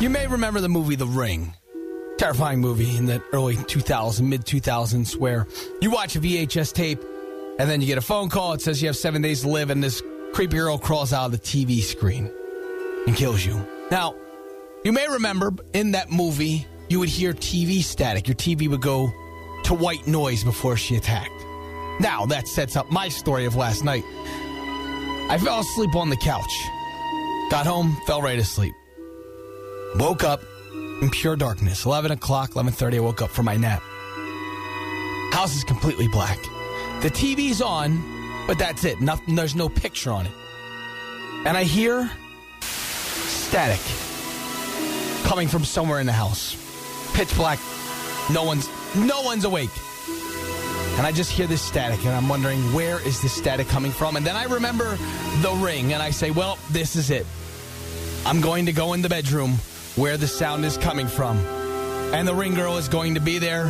You may remember the movie The Ring. Terrifying movie in the early 2000s, mid 2000s, where you watch a VHS tape and then you get a phone call. It says you have seven days to live, and this creepy girl crawls out of the TV screen and kills you. Now, you may remember in that movie, you would hear TV static. Your TV would go to white noise before she attacked. Now, that sets up my story of last night. I fell asleep on the couch. Got home, fell right asleep. Woke up in pure darkness. 11 o'clock, 11.30, I woke up from my nap. House is completely black. The TV's on, but that's it. Nothing, there's no picture on it. And I hear static coming from somewhere in the house. Pitch black. No one's no one's awake. And I just hear this static and I'm wondering where is this static coming from? And then I remember the ring and I say, "Well, this is it. I'm going to go in the bedroom where the sound is coming from. And the ring girl is going to be there.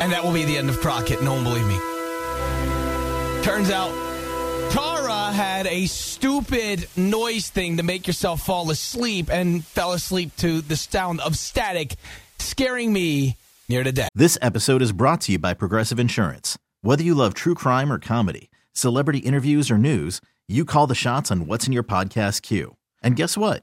And that will be the end of Crockett. No one believe me." Turns out Tara had a stupid noise thing to make yourself fall asleep and fell asleep to the sound of static, scaring me near to death. This episode is brought to you by Progressive Insurance. Whether you love true crime or comedy, celebrity interviews or news, you call the shots on what's in your podcast queue. And guess what?